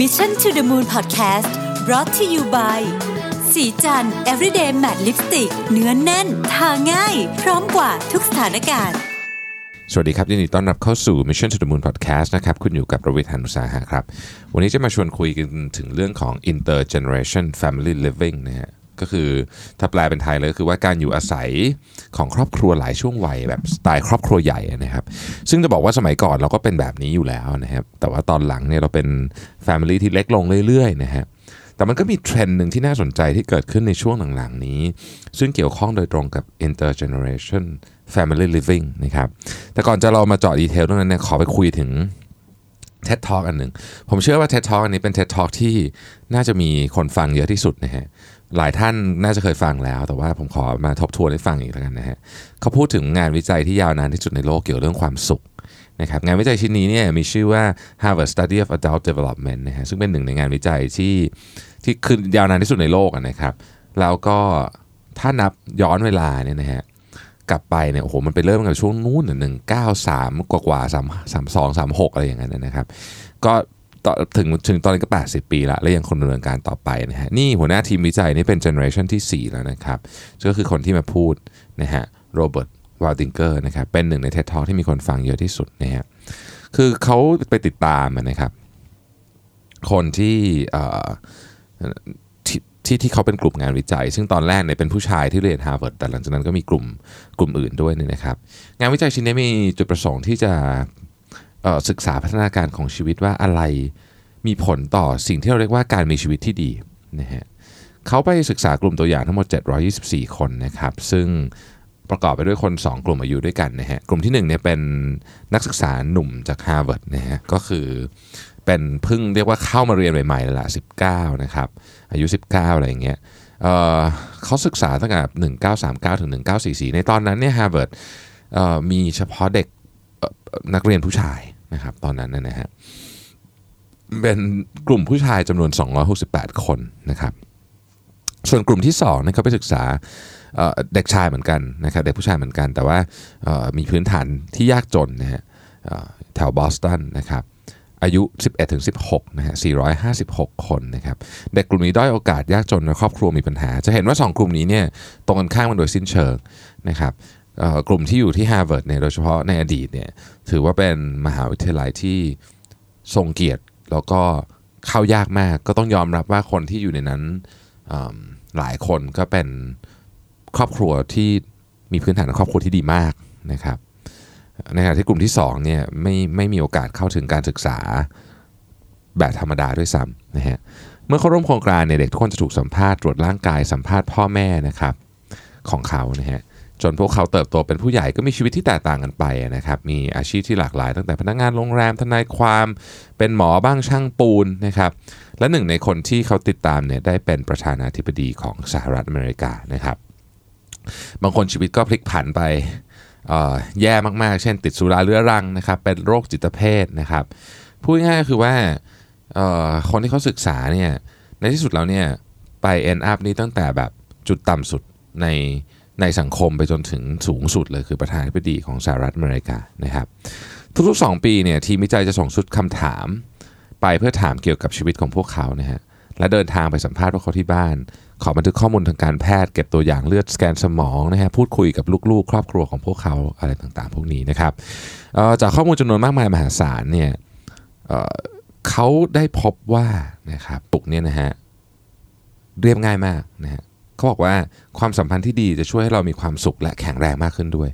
Mission to the Moon Podcast brought to you by สีจัน everyday matte lipstick เนื้อนแน่น ทาง่าย พร้อมกว่าทุกสถานการณ์ สวัสดีครับยินดีต้อนรับเข้าสู่ Mission to the Moon Podcast นะครับคุณอยู่กับประวิทยานุสาหะครับ วันนี้จะมาชวนคุยกันถึงเรื่องของ intergeneration family living นะฮะ ก็คือถ้าแปลเป็นไทยเลยก็คือว่าการอยู่อาศัยของครอบครัวหลายช่วงวัยแบบสไตล์ครอบครัวใหญ่นะครับ ซึ่งจะบอกว่าสมัยก่อนเราก็เป็นแบบนี้อยู่แล้วนะครับแต่ว่าตอนหลังเนี่ยเราเป็น family ที่เล็กลงเรื่อยๆนะฮะแต่มันก็มีเทรนด์หนึ่งที่น่าสนใจที่เกิดขึ้นในช่วงหลังๆนี้ ซึ่งเกี่ยวข้องโดยตรงกับ intergeneration family living นะครับแต่ก่อนจะเรามาเจาะดีเทลตรงนั้นเนี่ยขอไปคุยถึง TED Talk อันหนึ่งผมเชื่อว่า TED Talk อันนี้เป็น TED Talk ที่น่าจะมีคนฟังเยอะที่สุดนะฮะ หลายท่านน่าจะเคยฟังแล้ว แต่ว่าผมขอมาทบทวนให้ฟังอีกแล้วกันนะฮะเขาพูดถึงงานวิจัยที่ยาวนานที่สุดในโลกเกี่ยวเรื่องความสุขนะครับงานวิจัยชิ้นนี้เนี่ยมีชื่อว่า Harvard Study of Adult Development นะฮะซึ่งเป็นหนึ่งในงานวิจัยที่ที่คือยาวนานที่สุดในโลกนะครับแล้วก็ถ้านับย้อนเวลาเนี่ยนะฮะกลับไปเนี่ยโอ้โหมันไปเริ่มกับช่วงนู้นหนึ่งเก้าสามกว่ากว่าสามสามสองสามหกอะไรอย่างเงี้ยนะครับ ก็ ต่อถึงถึงตอนนี้ก็ 80 ปีละแล้วยังคงดำเนินการต่อไปนะฮะนี่หัวหน้าทีมวิจัยนี่เป็นเจเนอเรชันที่ 4 แล้วนะครับก็คือคนที่มาพูดนะฮะโรเบิร์ตวาลดิงเกอร์นะครับเป็นหนึ่งในเท็ดทอที่มีคนฟังเยอะที่สุดนะฮะคือเขาไปติดตามนะครับ คนที่เอ่อที่ที่เขาเป็นกลุ่มงานวิจัย ซึ่งตอนแรกเนี่ยเป็นผู้ชายที่เรียนฮาร์วาร์ดแต่หลังจากนั้นก็มีกลุ่มกลุ่มอื่นด้วยเนี่ยนะครับ งานวิจัยชิ้นนี้มีจุดประสงค์ที่จะ ศึกษาพัฒนาการของชีวิตว่าอะไรมีผลต่อสิ่งที่เราเรียกว่าการมีชีวิตที่ดีนะฮะเขาไปศึกษากลุ่มตัวอย่างทั้งหมด 724 คนนะครับ ซึ่งประกอบไปด้วยคน 2 กลุ่มอายุด้วยกันนะฮะ กลุ่มที่1เนี่ยเป็นนักศึกษาหนุ่มจากฮาร์วาร์ดนะฮะ ก็คือเป็นเพิ่งเรียกว่าเข้ามาเรียนใหม่ๆแล้วล่ะ19 นะครับ อายุ 19 อะไรอย่างเงี้ยเออเขาศึกษาตั้งแต่1939 ถึง 1944 ในตอนนั้นเนี่ยฮาร์วาร์ดมีเฉพาะเด็กนักเรียนผู้ชาย นะครับตอนนั้นนะนะฮะเป็นกลุ่มผู้ชายจำนวน 268 คนนะครับ ส่วนกลุ่มที่2เนี่ยเขาไปศึกษาเด็กชายเหมือนกันนะครับเด็กผู้ชายเหมือนกัน แต่ว่ามีพื้นฐานที่ยากจนนะฮะแถวบอสตันนะครับอายุ 11ถึง16นะฮะ456 คนนะครับเด็กกลุ่มนี้ด้อยโอกาสยากจนและครอบครัวมีปัญหา จะเห็นว่า 2 กลุ่มนี้เนี่ยตรงกันข้ามกันโดยสิ้นเชิงนะครับ กลุ่มที่อยู่ที่ฮาร์วาร์ดเนี่ยโดยเฉพาะในอดีตเนี่ยถือว่าเป็นมหาวิทยาลัยที่ทรงเกียรติแล้วก็เข้ายากมากก็ต้องยอมรับว่าคนที่อยู่ในนั้นหลายคนก็เป็นครอบครัวที่มีพื้นฐานของครอบครัวที่ดีมากนะครับในขณะที่กลุ่มที่2เนี่ยไม่ไม่มีโอกาสเข้าถึงการศึกษาแบบธรรมดาด้วยซ้ำนะฮะเมื่อเข้าร่วมโครงการเนี่ยเด็กทุกคนจะถูกสัมภาษณ์ตรวจร่างกายสัมภาษณ์พ่อแม่นะครับของเขานะฮะ จนพวกเขาเติบโตเป็นผู้ใหญ่ก็มีชีวิตที่แตกต่างกันไปนะครับ มีอาชีพที่หลากหลาย ตั้งแต่พนักงานโรงแรมทนายความเป็นหมอบ้างช่างปูนนะครับ และหนึ่งในคนที่เขาติดตามเนี่ยได้เป็นประธานาธิบดีของสหรัฐอเมริกานะครับ บางคนชีวิตก็พลิกผันไปแย่มากๆ เช่นติดสุราเรื้อรังนะครับ เป็นโรคจิตเภทนะครับพูดง่ายๆก็คือว่าคนที่เขาศึกษาเนี่ยในที่สุดแล้วเนี่ยไป end up นี่ตั้งแต่แบบจุดต่ำสุดใน ในสังคมไปจนถึงสูงสุดเลยคือประธานาธิบดีของสหรัฐอเมริกานะครับ ทุกๆ 2 ปีเนี่ยทีมวิจัยจะส่งชุดคำถาม ไปเพื่อถามเกี่ยวกับชีวิตของพวกเขานะฮะและเดินทางไปสัมภาษณ์พวกเขาที่บ้าน ขอบันทึกข้อมูลทางการแพทย์ เก็บตัวอย่างเลือดสแกนสมองนะฮะพูดคุยกับลูกๆ ครอบครัวของพวกเขาอะไรต่างๆ พวกนี้นะครับจากข้อมูลจำนวนมากมายมหาศาลเนี่ยเขาได้พบว่านะครับปุกเนี่ยนะฮะเรียบง่ายมากนะฮะ เขาบอกว่าความสัมพันธ์ที่ดีจะช่วยให้เรามีความสุขและแข็งแรงมากขึ้นด้วย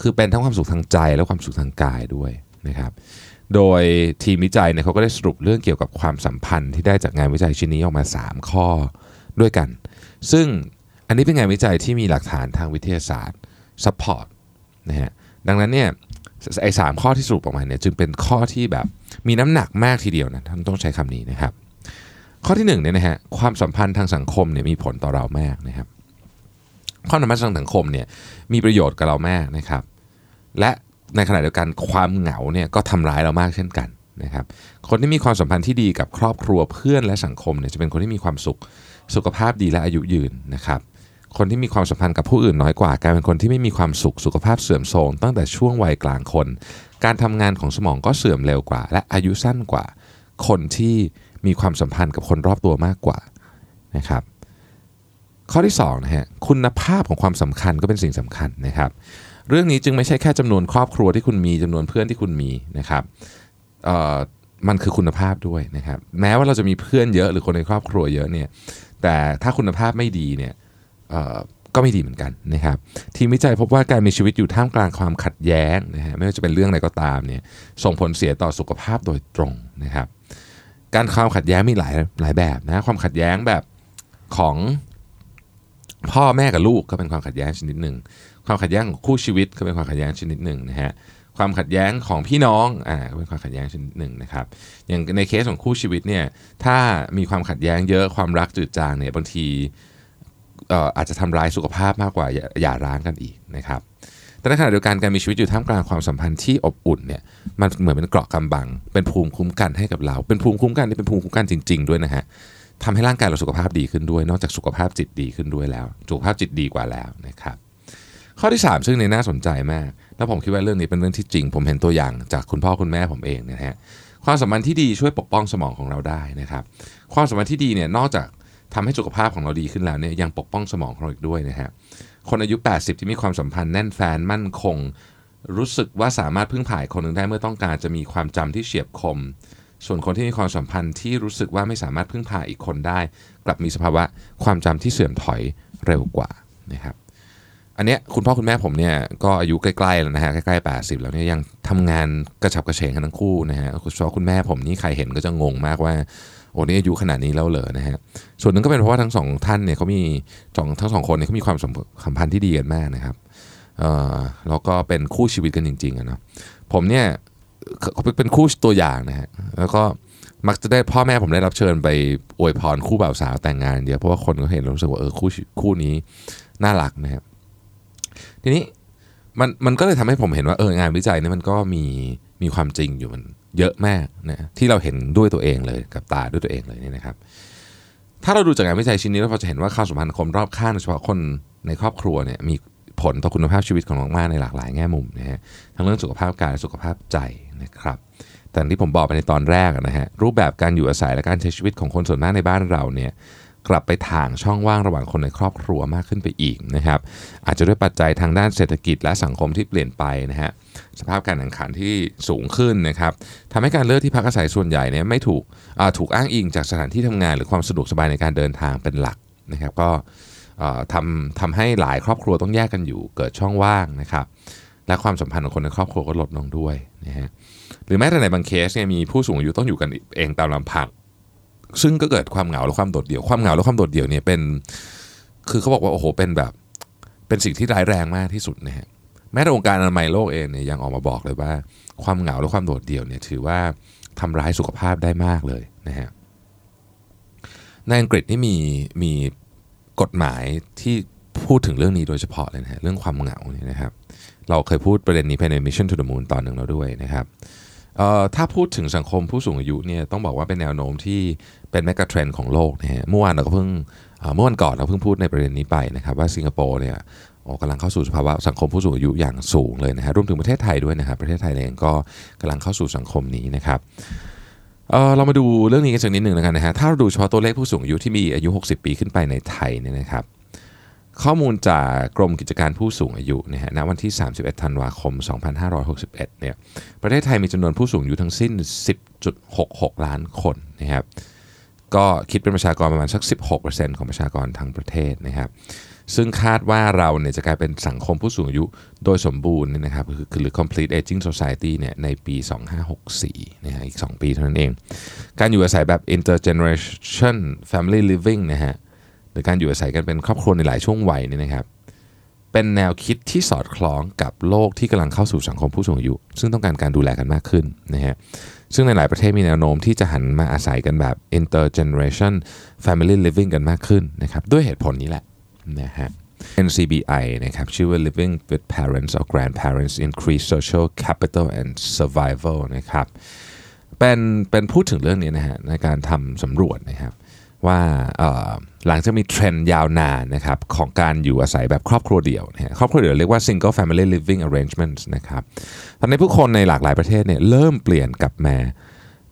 คือเป็นทั้งความสุขทางใจและความสุขทางกายด้วยนะครับ โดยทีมวิจัยเนี่ยเขาก็ได้สรุปเรื่องเกี่ยวกับความสัมพันธ์ที่ได้จากงานวิจัยชิ้นนี้ออกมา 3 ข้อด้วยกัน ซึ่งอันนี้เป็นงานวิจัยที่มีหลักฐานทางวิทยาศาสตร์ support นะฮะ ดังนั้นเนี่ยไอ้สามข้อที่สรุปออกมาเนี่ยจึงเป็นข้อที่แบบมีน้ำหนักมากทีเดียวนะท่านต้องใช้คำนี้นะครับ ข้อที่หนึ่งเนี่ยนะฮะความสัมพันธ์ทางสังคมเนี่ยมีผลต่อเรามากนะครับความสัมพันธ์ทางสังคมเนี่ยมีประโยชน์กับเรามากนะครับ และในขณะเดียวกันความเหงาเนี่ยก็ทำร้ายเรามากเช่นกันนะครับ คนที่มีความสัมพันธ์ที่ดีกับครอบครัวเพื่อนและสังคมเนี่ยจะเป็นคนที่มีความสุขสุขภาพดีและอายุยืนนะครับ คนที่มีความสัมพันธ์กับผู้อื่นน้อยกว่ากลายเป็นคนที่ไม่มีความสุขสุขภาพเสื่อมโทรมตั้งแต่ช่วงวัยกลางคน การทำงานของสมองก็เสื่อมเร็วกว่า และอายุสั้นกว่า คนที่ มีความสัมพันธ์กับคนรอบตัวมากกว่านะครับข้อที่2นะฮะคุณภาพของความสำคัญก็เป็นสิ่งสำคัญนะครับ เรื่องนี้จึงไม่ใช่แค่จำนวนครอบครัวที่คุณมีจำนวนเพื่อนที่คุณมีนะครับมันคือคุณภาพด้วยนะครับ แม้ว่าเราจะมีเพื่อนเยอะหรือคนในครอบครัวเยอะเนี่ยแต่ถ้าคุณภาพไม่ดีเนี่ยก็ไม่ดีเหมือนกันนะครับ ทีมวิจัยพบว่าการมีชีวิตอยู่ท่ามกลางความขัดแย้งนะฮะไม่ว่าจะเป็นเรื่องอะไรก็ตามเนี่ยส่งผลเสียต่อสุขภาพโดยตรงนะครับ การความขัดแย้งมีหลายหลายแบบนะความขัดแย้งแบบของพ่อแม่กับลูกก็เป็นความขัดแย้งชนิดหนึ่งความขัดแย้งของคู่ชีวิตก็เป็นความขัดแย้งชนิดหนึ่งนะฮะความขัดแย้งของพี่น้องอ่าก็เป็นความขัดแย้งชนิดหนึ่งนะครับอย่างในเคสของคู่ชีวิตเนี่ยถ้ามีความขัดแย้งเยอะความรักจืดจางเนี่ยบางทีอาจจะทำลายสุขภาพมากกว่าหย่าร้างกันอีกนะครับ แต่ในขณะเดียวกันการมีชีวิตอยู่ท่ามกลางความสัมพันธ์ที่อบอุ่นเนี่ยมันเหมือนเป็นเกราะกำบัง เป็นภูมิคุ้มกันให้กับเรา เป็นภูมิคุ้มกันที่เป็นภูมิคุ้มกันจริง ๆ ด้วยนะฮะทำให้ร่างกายเราสุขภาพดีขึ้นด้วย นอกจากสุขภาพจิตดีขึ้นด้วยแล้ว สุขภาพจิตดีกว่าแล้วนะครับข้อที่ 3 ซึ่งในน่าสนใจมาก แล้วผมคิดว่าเรื่องนี้เป็นเรื่องที่จริง ผมเห็นตัวอย่างจากคุณพ่อคุณแม่ผมเองนะฮะความสัมพันธ์ที่ดีช่วยปกป้องสมองของเราได้นะครับความสัมพันธ์ที่ดีเนี่ยนอกจากทำให้สุขภาพของเราดีขึ้นแล้วเนี่ยยังปกป้องสมองของเราอีกด้วยนะฮะ คนอายุ 80 ที่มีความสัมพันธ์แน่นแฟนมั่นคง รู้สึกว่าสามารถพึ่งพายคนหนึ่งได้เมื่อต้องการจะมีความจำที่เฉียบคม ส่วนคนที่มีความสัมพันธ์ที่รู้สึกว่าไม่สามารถพึ่งพาอีกคนได้ กลับมีสภาวะความจำที่เสื่อมถอยเร็วกว่านะครับอันเนี้ยคุณพ่อคุณแม่ผมเนี่ยก็อายุใกล้ๆแล้วนะฮะใกล้ๆ 80 แล้วเนี่ยยังทำงานกระฉับกระเฉงกันทั้งคู่นะฮะคุณพ่อคุณแม่ผมนี่ใครเห็นก็จะงงมากว่า โอ้นี่อายุขนาดนี้แล้วเหรอนะฮะส่วนหนึ่งก็เป็นเพราะว่าทั้งสองท่านเนี่ยเขามีสองทั้งสองคนเนี่ยเขามีความสัมพันธ์ที่ดีกันมากนะครับเอ่อแล้วก็เป็นคู่ชีวิตกันจริงๆอะเนาะผมเนี่ยเป็นคู่ตัวอย่างนะฮะแล้วก็มักจะได้พ่อแม่ผมได้รับเชิญไปอวยพรคู่บ่าวสาวแต่งงานเดียวเพราะว่าคนก็เห็นรู้สึกว่าเออคู่คู่นี้น่ารักนะครับทีนี้มันมันก็เลยทำให้ผมเห็นว่าเอองานวิจัยนี่มันก็มีมีความจริงอยู่มัน เยอะมากนะที่เราเห็นด้วยตัวเองเลยกับตาด้วยตัวเองเลยนี่นะครับ ถ้าเราดูจากงานวิจัยชิ้นนี้เราจะเห็นว่าความสัมพันธ์คนรอบข้างโดยเฉพาะคนในครอบครัวเนี่ยมีผลต่อคุณภาพชีวิตของเรามากในหลากหลายแง่มุมนะฮะทั้งเรื่องสุขภาพกายและสุขภาพใจนะครับแต่ที่ผมบอกไปในตอนแรกนะฮะรูปแบบการอยู่อาศัยและการใช้ชีวิตของคนส่วนมากในบ้านเราเนี่ย กลับไปทางช่องว่างระหว่างคนในครอบครัวมากขึ้นไปอีกนะครับ อาจจะด้วยปัจจัยทางด้านเศรษฐกิจและสังคมที่เปลี่ยนไปนะฮะสภาพการแข่งขันที่สูงขึ้นนะครับทำให้การเลือกที่พักอาศัยส่วนใหญ่เนี่ยไม่ถูกถูกอ้างอิงจากสถานที่ทำงานหรือความสะดวกสบายในการเดินทางเป็นหลักนะครับก็ทำทำให้หลายครอบครัวต้องแยกกันอยู่เกิดช่องว่างนะครับ และความสัมพันธ์ของคนในครอบครัวก็ลดลงด้วยนะฮะหรือแม้แต่ในบางเคสเนี่ยมีผู้สูงอายุต้องอยู่กันเองตามลำพัง ซึ่งก็เกิดความเหงาและความโดดเดี่ยวความเหงาและความโดดเดี่ยวเนี่ยเป็น คือเขาบอกว่าโอ้โหเป็นแบบ เป็นสิ่งที่ร้ายแรงมากที่สุดนะฮะแม้แต่องค์การอนามัยโลกเองเนี่ยยังออกมาบอกเลยว่า ความเหงาและความโดดเดี่ยวเนี่ยถือว่าทำร้ายสุขภาพได้มากเลยนะฮะในอังกฤษนี่มีมีกฎหมายที่พูดถึงเรื่องนี้โดยเฉพาะเลยนะฮะเรื่องความเหงาเนี่ยนะครับ เราเคยพูดประเด็นนี้ภายใน Mission to the Moon ตอนหนึ่งแล้วด้วยนะครับ ถ้าพูดถึงสังคมผู้สูงอายุเนี่ยต้องบอกว่าเป็นแนวโน้มที่เป็นแมกกะเทรนของโลกนะฮะเมื่อวานเราก็เพิ่งเมื่อวันก่อนเราเพิ่งพูดในประเด็นนี้ไปนะครับว่าสิงคโปร์เนี่ยกำลังเข้าสู่สภาวะสังคมผู้สูงอายุอย่างสูงเลยนะฮะรวมถึงประเทศไทยด้วยนะครับประเทศไทยเองก็กำลังเข้าสู่สังคมนี้นะครับเเรามาดูเรื่องนี้กันสักนิดหนึ่งแล้วกันนะฮะถ้าเราดูเฉพาะตัวเลขผู้สูงอายุที่มีอายุ 60 ปีขึ้นไปในไทยเนี่ยนะครับ ข้อมูลจากกรมกิจการผู้สูงอายุนะฮะณวันที่ 31 ธันวาคม 2561 เนี่ยประเทศไทยมีจำนวนผู้สูงอายุทั้งสิ้น 10.66 ล้านคนนะครับก็คิดเป็นประชากรประมาณสัก 16%ของประชากรทั้งประเทศนะครับซึ่งคาดว่าเราเนี่ยจะกลายเป็นสังคมผู้สูงอายุโดยสมบูรณ์นะครับคือหรือ complete aging society เนี่ยในปี 2564นะฮะอีก 2 ปีเท่านั้นเอง การอยู่อาศัยแบบ intergeneration family living นะฮะ หรือการอยู่อาศัยกันเป็นครอบครัวในหลายช่วงวัยนี่นะครับ เป็นแนวคิดที่สอดคล้องกับโลกที่กำลังเข้าสู่สังคมผู้สูงอายุ ซึ่งต้องการการดูแลกันมากขึ้นนะฮะซึ่งในหลายประเทศมีแนวโน้มที่จะหันมาอาศัยกันแบบ intergeneration family living กันมากขึ้นนะครับด้วยเหตุผลนี้แหละนะฮะ NCBI นะครับชื่อว่า Living with Parents or Grandparents Increase Social Capital and Survival นะครับเป็นเป็นพูดถึงเรื่องนี้นะฮะในการทำสำรวจนะครับ ว่าหลังจากมีเทรนด์ยาวนานนะครับของการอยู่อาศัยแบบครอบครัวเดี่ยวนะครอบครัวเดี่ยวเรียกว่า single family living arrangements นะครับตอนนี้ผู้คนในหลากหลายประเทศเนี่ยเริ่มเปลี่ยนกลับมา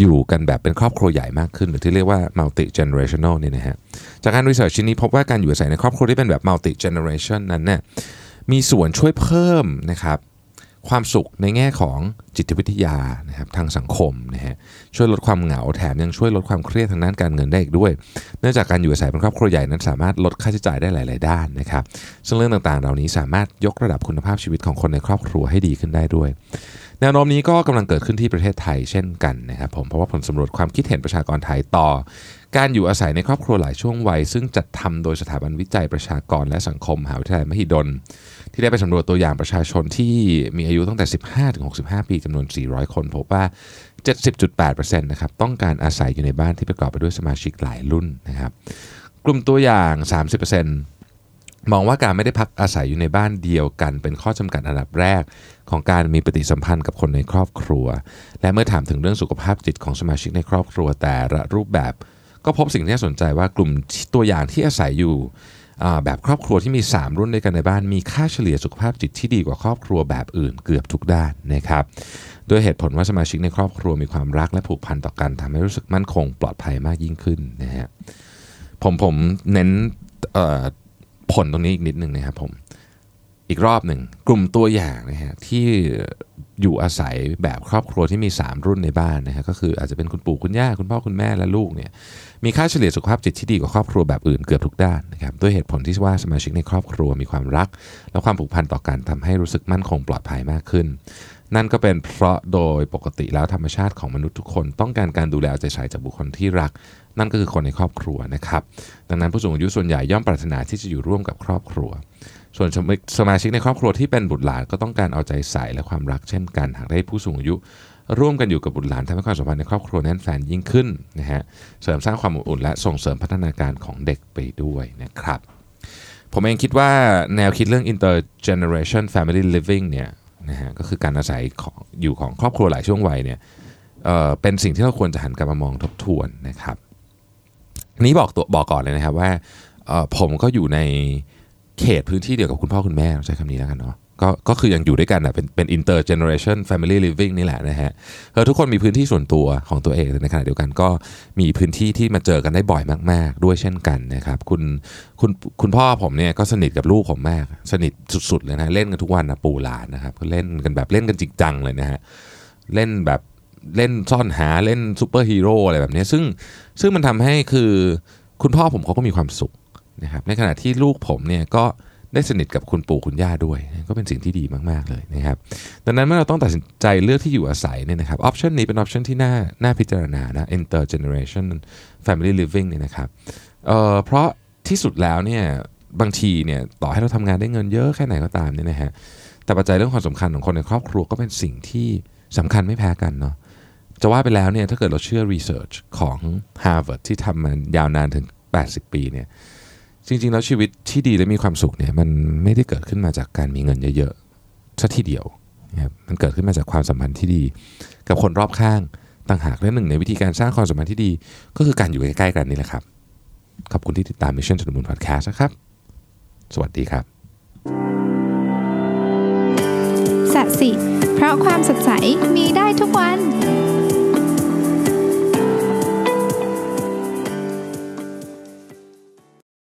อยู่กันแบบเป็นครอบครัวใหญ่มากขึ้น หรือที่เรียกว่า multi generational เนี่ยนะฮะจากการรีเสิร์ชชิ้นนี้พบว่าการอยู่อาศัยในครอบครัวที่เป็นแบบ multi generation นั้นเนี่ยมีส่วนช่วยเพิ่มนะครับ ความสุขในแง่ของจิตวิทยานะครับทางสังคมนะฮะช่วยลดความเหงาแถมยังช่วยลดความเครียดทางด้านการเงินได้อีกด้วย เนื่องจากการอยู่อาศัยเป็นครอบครัวใหญ่นั้นสามารถลดค่าใช้จ่ายได้หลาย ๆ ด้านนะครับซึ่งเรื่องต่างๆ เหล่านี้สามารถยกระดับคุณภาพชีวิตของคนในครอบครัวให้ดีขึ้นได้ด้วย แนวโน้มนี้ก็กำลังเกิดขึ้นที่ประเทศไทยเช่นกันนะครับผมเพราะว่าผลสำรวจความคิดเห็นประชากรไทยต่อ การอยู่อาศัยในครอบครัวหลายช่วงวัย ซึ่งจัดทำโดยสถาบันวิจัยประชากรและสังคมมหาวิทยาลัยมหิดล ที่ได้ไปสำรวจตัวอย่างประชาชนที่มีอายุตั้งแต่ 15 ถึง 65 ปีจำนวน 400 คน พบว่า 70.8%นะครับต้องการอาศัยอยู่ในบ้านที่ประกอบไปด้วยสมาชิกหลายรุ่นนะครับ กลุ่มตัวอย่าง 30%มองว่าการไม่ได้พักอาศัยอยู่ในบ้านเดียวกัน เป็นข้อจำกัดอันดับแรก ของการมีปฏิสัมพันธ์กับคนในครอบครัว และเมื่อถามถึงเรื่องสุขภาพจิตของสมาชิกในครอบครัวแต่ละรูปแบบ ก็พบสิ่งที่น่าสนใจว่ากลุ่มตัวอย่างที่อาศัยอยู่ แบบครอบครัวที่มี 3 รุ่นด้วยกันในบ้าน มีค่าเฉลี่ยสุขภาพจิตที่ดีกว่าครอบครัวแบบอื่นเกือบทุกด้านนะครับด้วยเหตุผลว่าสมาชิกในครอบครัวมีความรักและผูกพันต่อกันทำให้รู้สึกมั่นคงปลอดภัยมากยิ่งขึ้นนะฮะผมผมเน้นผลตรงนี้อีกนิดหนึ่งนะครับผมอีกรอบหนึ่งกลุ่มตัวอย่างนะฮะที่ อยู่อาศัยแบบครอบครัวที่มี 3 รุ่นในบ้านนะฮะก็คืออาจจะเป็นคุณปู่คุณย่าคุณพ่อคุณแม่และลูกเนี่ยมีค่าเฉลี่ยสุขภาพจิตที่ดีกว่าครอบครัวแบบอื่นเกือบทุกด้านนะครับด้วยเหตุผลที่ว่าสมาชิกในครอบครัวมีความรัก และความผูกพันต่อกันทำให้รู้สึกมั่นคงปลอดภัยมากขึ้น นั่นก็เป็นเพราะโดยปกติแล้วธรรมชาติของมนุษย์ทุกคน ต้องการการดูแลเอาใจใส่จากบุคคลที่รัก นั่นก็คือคนในครอบครัวนะครับดังนั้นผู้สูงอายุส่วนใหญ่ย่อมปรารถนาที่จะอยู่ร่วมกับครอบครัว ส่วนสมาชิกในครอบครัวที่เป็นบุตรหลานก็ต้องการเอาใจใส่และความรักเช่นกันหากได้ผู้สูงอายุ ร่วมกันอยู่กับบุตรหลานทำให้ความสัมพันธ์ในครอบครัวแน่นแฟนยิ่งขึ้นนะฮะเสริมสร้างความอบอุ่นและส่งเสริมพัฒนาการของเด็กไปด้วยนะครับ ผมเองคิดว่าแนวคิดเรื่อง intergeneration family living เนี่ยนะฮะก็คือการอาศัยของอยู่ของครอบครัวหลายช่วงวัยเนี่ยเอ่อเป็นสิ่งที่เราควรจะหันกลับมามองทบทวนนะครับนนี้บอกตัวบอกก่อนเลยนะครับว่าเอ่อผมก็อยู่ใน เขตพื้นที่เดียวกับคุณพ่อคุณแม่ใช้คำนี้แล้วกันเนาะก็ก็คือยังอยู่ด้วยกันนะเป็นเป็น intergeneration family living นี่แหละนะฮะเออทุกคนมีพื้นที่ส่วนตัวของตัวเองแต่ในขณะเดียวกันก็มีพื้นที่ที่มาเจอกันได้บ่อยมาก ๆ ด้วยเช่นกันนะครับคุณคุณคุณพ่อผมเนี่ยก็สนิทกับลูกผมมาก สนิทสุด ๆ เลยนะเล่นกันทุกวันนะปู่หลานนะครับก็เล่นกันแบบเล่นกันจริงจังเลยนะฮะเล่นแบบเล่นซ่อนหาเล่นซูเปอร์ฮีโร่อะไรแบบนี้ซึ่งซึ่งมันทำให้คือคุณพ่อผมเขาก็มีความสุข นะครับในขณะที่ลูกผมเนี่ยก็ได้สนิทกับคุณปู่คุณย่าด้วย ก็เป็นสิ่งที่ดีมาก ๆ เลยนะครับดังนั้นเมื่อเราต้องตัดสินใจเลือกที่อยู่อาศัยเนี่ยนะครับ option นี้เป็น option ที่น่าน่าพิจารณานะ intergeneration family living เนี่ยนะครับเอ่อเพราะที่สุดแล้วเนี่ยบางทีเนี่ยต่อให้เราทำงานได้เงินเยอะแค่ไหนก็ตามเนี่ยนะฮะแต่ปัจจัยเรื่องความสำคัญของคนในครอบครัวก็เป็นสิ่งที่สำคัญไม่แพ้กันเนาะจะว่าไปแล้วเนี่ยถ้าเกิดเราเชื่อ research ของ Harvard ที่ทำมายาวนานถึง 80 ปีเนี่ย จริง ๆ แล้วชีวิตที่ดีและมีความสุขเนี่ยมันไม่ได้เกิดขึ้นมาจากการมีเงินเยอะๆสัทีเดียวนะครับมันเกิดขึ้นมาจากความสัมพันธ์ที่ดี กับคนรอบข้างต่างหากและหนึ่งในวิธีการสร้างความสัมพันธ์ที่ดี ก็คือการอยู่ใกล้ๆกันนี่แหละครับ ขอบคุณที่ติดตาม Mission to the Moon Podcast นะครับ สวัสดีครับสัสิ เพราะความสดใสมีได้ทุกวัน